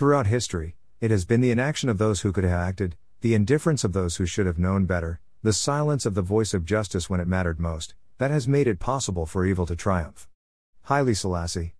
Throughout history, it has been the inaction of those who could have acted, the indifference of those who should have known better, the silence of the voice of justice when it mattered most, that has made it possible for evil to triumph. Haile Selassie